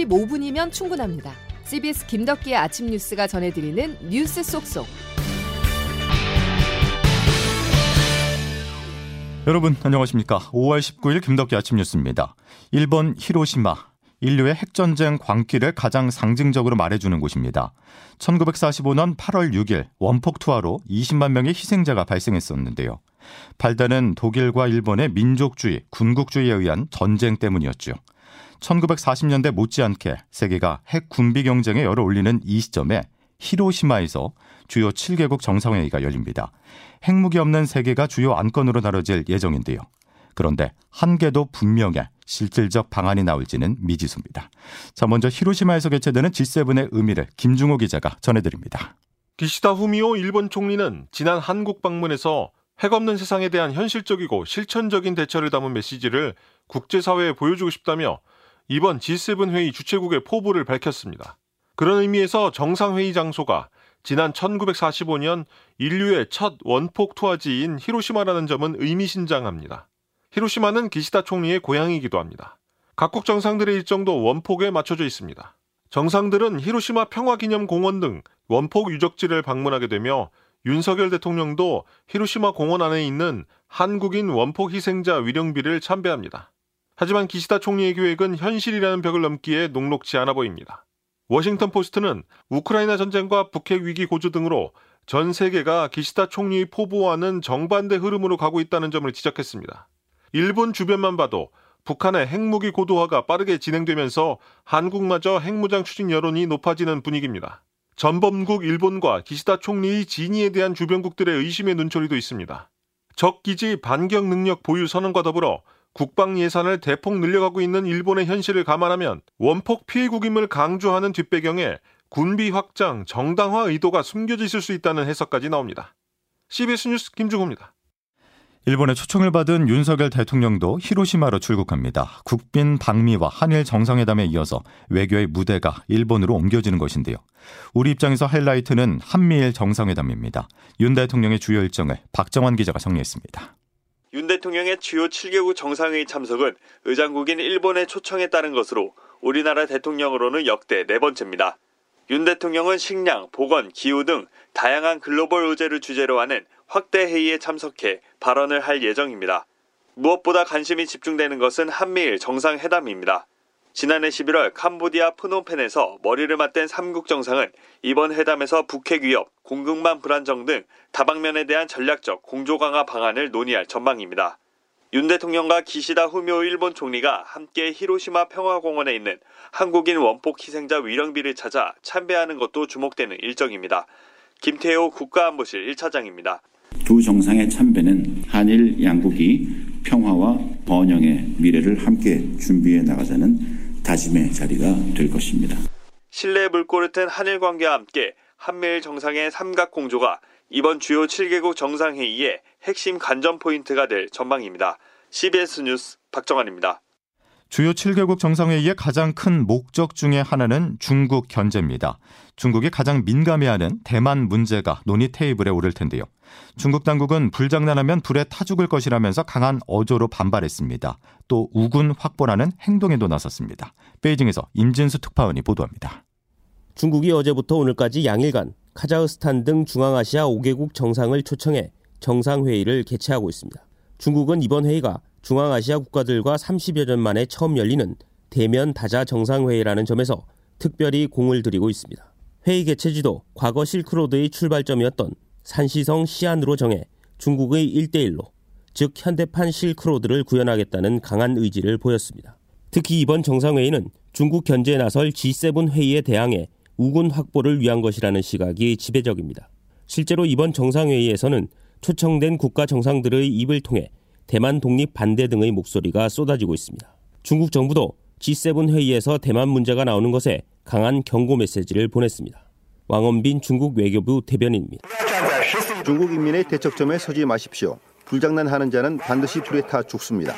15분이면 충분합니다. CBS 김덕기의 아침 뉴스가 전해드리는 뉴스 속속. 여러분 안녕하십니까. 5월 19일 김덕기 아침 뉴스입니다. 일본 히로시마 인류의 핵전쟁 광기를 가장 상징적으로 말해주는 곳입니다. 1945년 8월 6일 원폭 투하로 20만 명의 희생자가 발생했었는데요. 발단은 독일과 일본의 민족주의, 군국주의에 의한 전쟁 때문이었죠. 1940년대 못지않게 세계가 핵 군비 경쟁에 열을 올리는 이 시점에 히로시마에서 주요 7개국 정상회의가 열립니다. 핵무기 없는 세계가 주요 안건으로 다뤄질 예정인데요. 그런데 한 개도 분명해 실질적 방안이 나올지는 미지수입니다. 자, 먼저 히로시마에서 개최되는 G7의 의미를 김중호 기자가 전해드립니다. 기시다 후미오 일본 총리는 지난 한국 방문에서 핵 없는 세상에 대한 현실적이고 실천적인 대처를 담은 메시지를 국제사회에 보여주고 싶다며 이번 G7 회의 주최국의 포부를 밝혔습니다. 그런 의미에서 정상회의 장소가 지난 1945년 인류의 첫 원폭 투하지인 히로시마라는 점은 의미심장합니다. 히로시마는 기시다 총리의 고향이기도 합니다. 각국 정상들의 일정도 원폭에 맞춰져 있습니다. 정상들은 히로시마 평화기념공원 등 원폭 유적지를 방문하게 되며 윤석열 대통령도 히로시마 공원 안에 있는 한국인 원폭 희생자 위령비를 참배합니다. 하지만 기시다 총리의 계획은 현실이라는 벽을 넘기에 녹록지 않아 보입니다. 워싱턴 포스트는 우크라이나 전쟁과 북핵 위기 고조 등으로 전 세계가 기시다 총리의 포부와는 정반대 흐름으로 가고 있다는 점을 지적했습니다. 일본 주변만 봐도 북한의 핵무기 고도화가 빠르게 진행되면서 한국마저 핵무장 추진 여론이 높아지는 분위기입니다. 전범국 일본과 기시다 총리의 진위에 대한 주변국들의 의심의 눈초리도 있습니다. 적기지 반격 능력 보유 선언과 더불어 국방 예산을 대폭 늘려가고 있는 일본의 현실을 감안하면 원폭 피해국임을 강조하는 뒷배경에 군비 확장, 정당화 의도가 숨겨져 있을 수 있다는 해석까지 나옵니다. CBS 뉴스 김중호입니다. 일본의 초청을 받은 윤석열 대통령도 히로시마로 출국합니다. 국빈 방미와 한일 정상회담에 이어서 외교의 무대가 일본으로 옮겨지는 것인데요. 우리 입장에서 하이라이트는 한미일 정상회담입니다. 윤 대통령의 주요 일정을 박정환 기자가 정리했습니다. 윤 대통령의 주요 7개국 정상회의 참석은 의장국인 일본의 초청에 따른 것으로 우리나라 대통령으로는 역대 네 번째입니다. 윤 대통령은 식량, 보건, 기후 등 다양한 글로벌 의제를 주제로 하는 확대 회의에 참석해 발언을 할 예정입니다. 무엇보다 관심이 집중되는 것은 한미일 정상회담입니다. 지난해 11월 캄보디아 프놈펜에서 머리를 맞댄 3국 정상은 이번 회담에서 북핵 위협, 공급망 불안정 등 다방면에 대한 전략적 공조 강화 방안을 논의할 전망입니다. 윤 대통령과 기시다 후미오 일본 총리가 함께 히로시마 평화공원에 있는 한국인 원폭 희생자 위령비를 찾아 참배하는 것도 주목되는 일정입니다. 김태호 국가안보실 1차장입니다. 두 정상의 참배는 한일 양국이 평화와 번영의 미래를 함께 준비해 나가자는 다짐의 자리가 될 것입니다. 신뢰 물꼬를 튼 한일 관계와 함께 한미일 정상의 삼각 공조가 이번 주요 7개국 정상회의의 핵심 관전 포인트가 될 전망입니다. CBS 뉴스 박정환입니다. 주요 7개국 정상회의의 가장 큰 목적 중의 하나는 중국 견제입니다. 중국이 가장 민감해하는 대만 문제가 논의 테이블에 오를 텐데요. 중국 당국은 불장난하면 불에 타 죽을 것이라면서 강한 어조로 반발했습니다. 또 우군 확보라는 행동에도 나섰습니다. 베이징에서 임진수 특파원이 보도합니다. 중국이 어제부터 오늘까지 양일간 카자흐스탄 등 중앙아시아 5개국 정상을 초청해 정상회의를 개최하고 있습니다. 중국은 이번 회의가 중앙아시아 국가들과 30여 년 만에 처음 열리는 대면 다자 정상회의라는 점에서 특별히 공을 들이고 있습니다. 회의 개최지도 과거 실크로드의 출발점이었던 산시성 시안으로 정해 중국의 1대1로 즉 현대판 실크로드를 구현하겠다는 강한 의지를 보였습니다. 특히 이번 정상회의는 중국 견제에 나설 G7 회의에 대항해 우군 확보를 위한 것이라는 시각이 지배적입니다. 실제로 이번 정상회의에서는 초청된 국가 정상들의 입을 통해 대만 독립 반대 등의 목소리가 쏟아지고 있습니다. 중국 정부도 G7 회의에서 대만 문제가 나오는 것에 강한 경고 메시지를 보냈습니다. 왕원빈 중국 외교부 대변인입니다. 중국 인민의 대척점에 서지 마십시오. 불장난하는 자는 반드시 불에 타 죽습니다.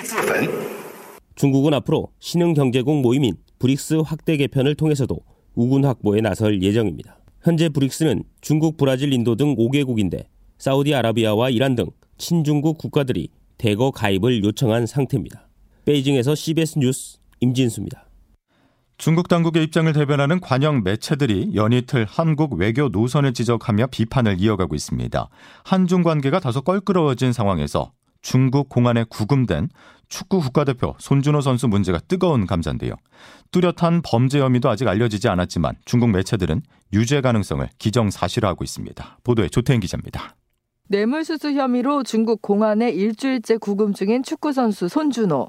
중국은 앞으로 신흥경제국 모임인 브릭스 확대 개편을 통해서도 우군 확보에 나설 예정입니다. 현재 브릭스는 중국, 브라질, 인도 등 5개국인데 사우디아라비아와 이란 등 친중국 국가들이 대거 가입을 요청한 상태입니다. 베이징에서 CBS 뉴스 임진수입니다. 중국 당국의 입장을 대변하는 관영 매체들이 연이틀 한국 외교 노선을 지적하며 비판을 이어가고 있습니다. 한중 관계가 다소 껄끄러워진 상황에서 중국 공안에 구금된 축구 국가대표 손준호 선수 문제가 뜨거운 감자인데요. 뚜렷한 범죄 혐의도 아직 알려지지 않았지만 중국 매체들은 유죄 가능성을 기정사실화하고 있습니다. 보도에 조태인 기자입니다. 뇌물수수 혐의로 중국 공안에 일주일째 구금 중인 축구선수 손준호.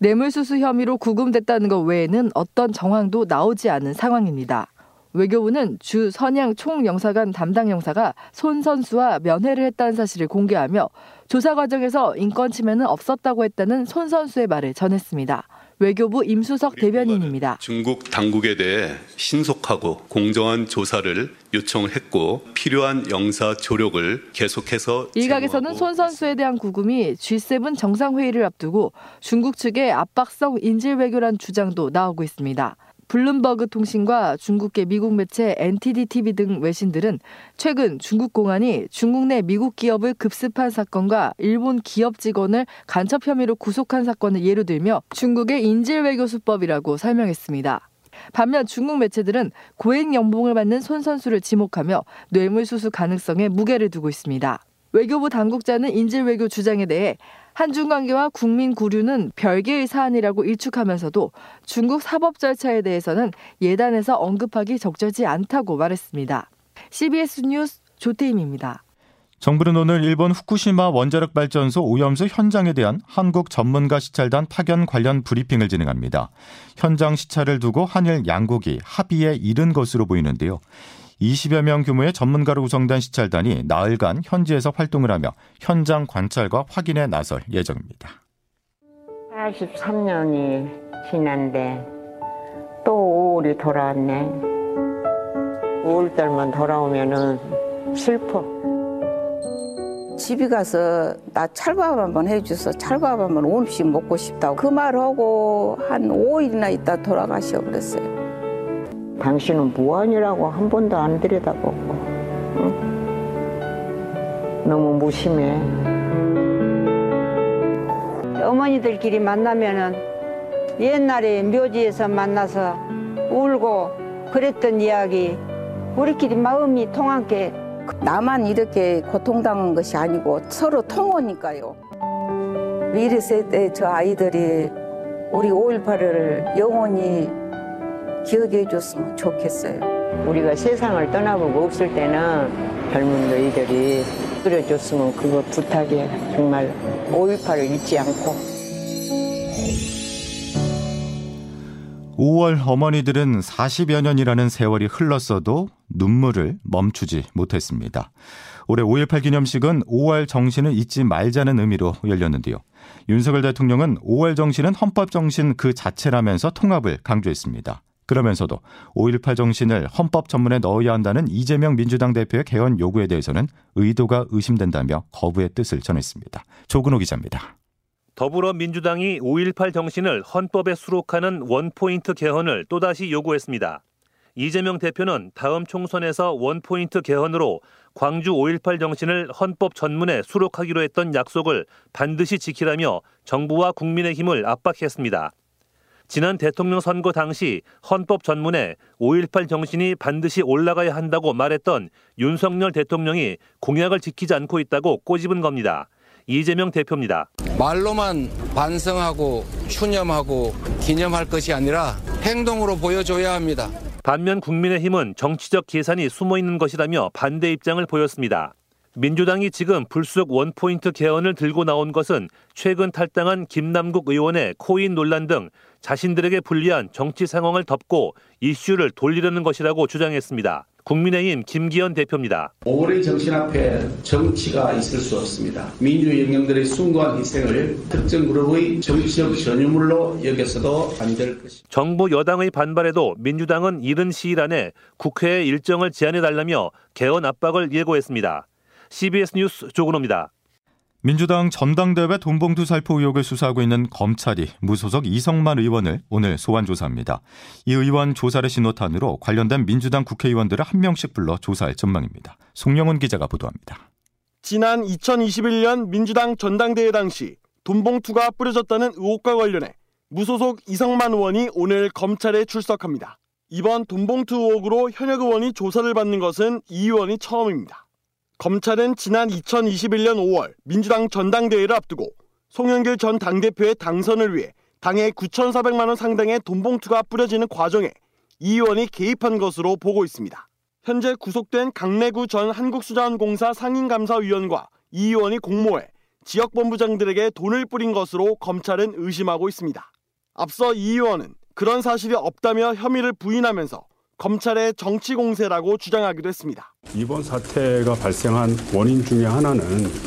뇌물수수 혐의로 구금됐다는 것 외에는 어떤 정황도 나오지 않은 상황입니다. 외교부는 주 선양 총영사관 담당 영사가 손 선수와 면회를 했다는 사실을 공개하며 조사 과정에서 인권 침해는 없었다고 했다는 손 선수의 말을 전했습니다. 외교부 임수석 대변인입니다. 중국 당국에 대해 신속하고 공정한 조사를 요청했고 필요한 영사 조력을 계속해서 일각에서는 손 선수에 대한 구금이 G7 정상회의를 앞두고 중국 측의 압박성 인질 외교란 주장도 나오고 있습니다. 블룸버그 통신과 중국계 미국 매체 NTD TV 등 외신들은 최근 중국 공안이 중국 내 미국 기업을 급습한 사건과 일본 기업 직원을 간첩 혐의로 구속한 사건을 예로 들며 중국의 인질 외교 수법이라고 설명했습니다. 반면 중국 매체들은 고액 연봉을 받는 손 선수를 지목하며 뇌물수수 가능성에 무게를 두고 있습니다. 외교부 당국자는 인질 외교 주장에 대해 한중 관계와 국민 구류는 별개의 사안이라고 일축하면서도 중국 사법 절차에 대해서는 예단에서 언급하기 적절치 않다고 말했습니다. CBS 뉴스 조태임입니다. 정부는 오늘 일본 후쿠시마 원자력 발전소 오염수 현장에 대한 한국 전문가 시찰단 파견 관련 브리핑을 진행합니다. 현장 시찰을 두고 한일 양국이 합의에 이른 것으로 보이는데요. 20여 명 규모의 전문가로 구성된 시찰단이 나흘간 현지에서 활동을 하며 현장 관찰과 확인에 나설 예정입니다. 83년이 지난데 또 5월이 돌아왔네. 5월달만 돌아오면은 슬퍼. 집에 가서 나 찰밥 한번 해줘서 찰밥 한번 오늘씩 먹고 싶다고 그 말하고 한 5일이나 있다 돌아가셔 그랬어요. 당신은 무한이라고 한 번도 안 들여다보고 응? 너무 무심해. 어머니들끼리 만나면은 옛날에 묘지에서 만나서 울고 그랬던 이야기 우리끼리 마음이 통한 게 나만 이렇게 고통당한 것이 아니고 서로 통하니까요. 미래 세대 저 아이들이 우리 5.18을 영원히 기억해 줬으면 좋겠어요. 우리가 세상을 떠나보고 없을 때는 젊은 너희들이 그려줬으면 그거 부탁이야. 정말 5.18을 잊지 않고. 5월 어머니들은 40여 년이라는 세월이 흘렀어도 눈물을 멈추지 못했습니다. 올해 5.18 기념식은 5월 정신을 잊지 말자는 의미로 열렸는데요. 윤석열 대통령은 5월 정신은 헌법 정신 그 자체라면서 통합을 강조했습니다. 그러면서도 5.18 정신을 헌법 전문에 넣어야 한다는 이재명 민주당 대표의 개헌 요구에 대해서는 의도가 의심된다며 거부의 뜻을 전했습니다. 조근호 기자입니다. 더불어민주당이 5.18 정신을 헌법에 수록하는 원포인트 개헌을 또다시 요구했습니다. 이재명 대표는 다음 총선에서 원포인트 개헌으로 광주 5.18 정신을 헌법 전문에 수록하기로 했던 약속을 반드시 지키라며 정부와 국민의 힘을 압박했습니다. 지난 대통령 선거 당시 헌법 전문에 5.18 정신이 반드시 올라가야 한다고 말했던 윤석열 대통령이 공약을 지키지 않고 있다고 꼬집은 겁니다. 이재명 대표입니다. 말로만 반성하고 추념하고 기념할 것이 아니라 행동으로 보여줘야 합니다. 반면 국민의힘은 정치적 계산이 숨어 있는 것이라며 반대 입장을 보였습니다. 민주당이 지금 불쑥 원포인트 개헌을 들고 나온 것은 최근 탈당한 김남국 의원의 코인 논란 등 자신들에게 불리한 정치 상황을 덮고 이슈를 돌리려는 것이라고 주장했습니다. 국민의힘 김기현 대표입니다. 5월의 정신 앞에 정치가 있을 수 없습니다. 민주의 영령들의 숭고한 희생을 특정 그룹의 정치적 전유물로 여겨서도 안 될 것입니다. 정부 여당의 반발에도 민주당은 이른 시일 안에 국회에 일정을 제안해 달라며 개헌 압박을 예고했습니다. CBS 뉴스 조근호입니다. 민주당 전당대회 돈봉투 살포 의혹을 수사하고 있는 검찰이 무소속 이성만 의원을 오늘 소환 조사합니다. 이 의원 조사를 신호탄으로 관련된 민주당 국회의원들을 한 명씩 불러 조사할 전망입니다. 송영훈 기자가 보도합니다. 지난 2021년 민주당 전당대회 당시 돈봉투가 뿌려졌다는 의혹과 관련해 무소속 이성만 의원이 오늘 검찰에 출석합니다. 이번 돈봉투 의혹으로 현역 의원이 조사를 받는 것은 이 의원이 처음입니다. 검찰은 지난 2021년 5월 민주당 전당대회를 앞두고 송영길 전 당대표의 당선을 위해 당에 9,400만 원 상당의 돈봉투가 뿌려지는 과정에 이 의원이 개입한 것으로 보고 있습니다. 현재 구속된 강래구 전 한국수자원공사 상임감사위원과 이 의원이 공모해 지역본부장들에게 돈을 뿌린 것으로 검찰은 의심하고 있습니다. 앞서 이 의원은 그런 사실이 없다며 혐의를 부인하면서 검찰의 정치 공세라고 주장하기도 했습니다. 이번 사태가 발생한 원인 중에 하나는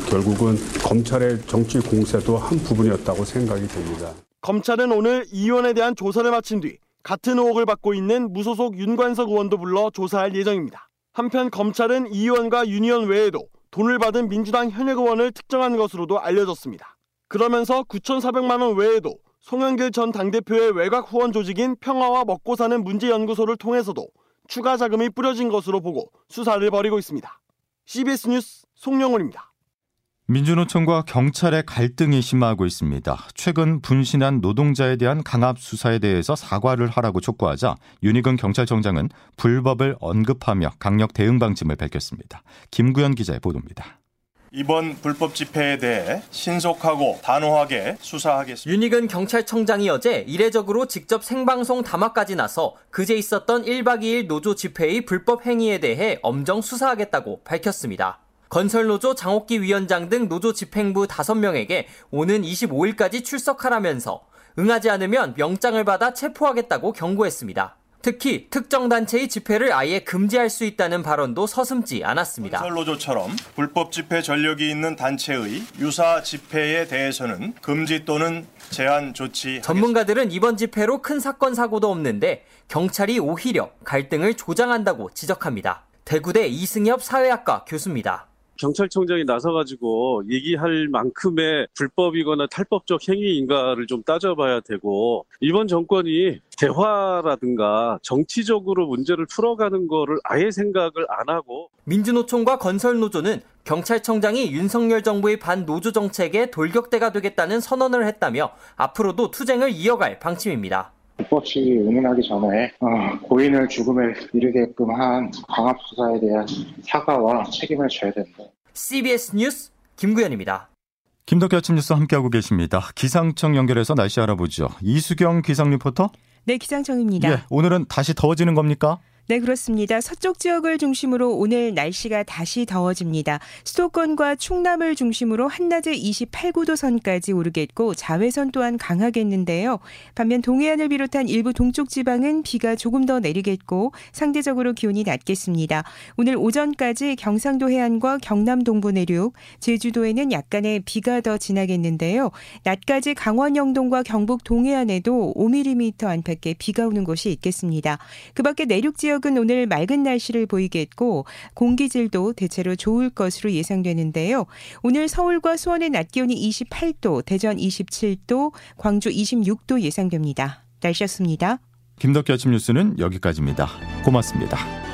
결국은 검찰의 정치 공세도 한 부분이었다고 생각이 됩니다. 검찰은 오늘 이 의원에 대한 조사를 마친 뒤 같은 의혹을 받고 있는 무소속 윤관석 의원도 불러 조사할 예정입니다. 한편 검찰은 이 의원과 윤 의원 외에도 돈을 받은 민주당 현역 의원을 특정한 것으로도 알려졌습니다. 그러면서 9,400만 원 외에도 송영길 전 당대표의 외곽 후원 조직인 평화와 먹고 사는 문제 연구소를 통해서도 추가 자금이 뿌려진 것으로 보고 수사를 벌이고 있습니다. CBS 뉴스 송영훈입니다. 민주노총과 경찰의 갈등이 심화하고 있습니다. 최근 분신한 노동자에 대한 강압 수사에 대해서 사과를 하라고 촉구하자 윤희근 경찰청장은 불법을 언급하며 강력 대응 방침을 밝혔습니다. 김구현 기자의 보도입니다. 이번 불법 집회에 대해 신속하고 단호하게 수사하겠습니다. 윤희근 경찰청장이 어제 이례적으로 직접 생방송 담화까지 나서 그제 있었던 1박 2일 노조 집회의 불법 행위에 대해 엄정 수사하겠다고 밝혔습니다. 건설노조 장옥기 위원장 등 노조 집행부 5명에게 오는 25일까지 출석하라면서 응하지 않으면 명장을 받아 체포하겠다고 경고했습니다. 특히 특정 단체의 집회를 아예 금지할 수 있다는 발언도 서슴지 않았습니다. 건설노조처럼 불법 집회 전력이 있는 단체의 유사 집회에 대해서는 금지 또는 제한 조치. 전문가들은 이번 집회로 큰 사건 사고도 없는데 경찰이 오히려 갈등을 조장한다고 지적합니다. 대구대 이승엽 사회학과 교수입니다. 경찰청장이 나서가지고 얘기할 만큼의 불법이거나 탈법적 행위인가를 좀 따져봐야 되고 이번 정권이 대화라든가 정치적으로 문제를 풀어가는 거를 아예 생각을 안 하고 민주노총과 건설노조는 경찰청장이 윤석열 정부의 반노조 정책에 돌격대가 되겠다는 선언을 했다며 앞으로도 투쟁을 이어갈 방침입니다. 불법 시위 의문하기 전에 어, 고인을 죽음에 이르게끔 한 강압 수사에 대한 사과와 책임을 져야 된다. CBS 뉴스 김구현입니다. 김덕기 아침 뉴스 함께하고 계십니다. 기상청 연결해서 날씨 알아보죠. 이수경 기상 리포터. 네, 기상청입니다. 예, 오늘은 다시 더워지는 겁니까? 네, 그렇습니다. 서쪽 지역을 중심으로 오늘 날씨가 다시 더워집니다. 수도권과 충남을 중심으로 한낮에 28구도 선까지 오르겠고 자외선 또한 강하겠는데요. 반면 동해안을 비롯한 일부 동쪽 지방은 비가 조금 더 내리겠고 상대적으로 기온이 낮겠습니다. 오늘 오전까지 경상도 해안과 경남 동부 내륙, 제주도에는 약간의 비가 더 지나겠는데요. 낮까지 강원 영동과 경북 동해안에도 5mm 안팎의 비가 오는 곳이 있겠습니다. 그 밖에 내륙 지역 지역은 오늘 맑은 날씨를 보이겠고 공기질도 대체로 좋을 것으로 예상되는데요. 오늘 서울과 수원의 낮 기온이 28도, 대전 27도, 광주 26도 예상됩니다. 날씨였습니다. 김덕기 아침 뉴스는 여기까지입니다. 고맙습니다.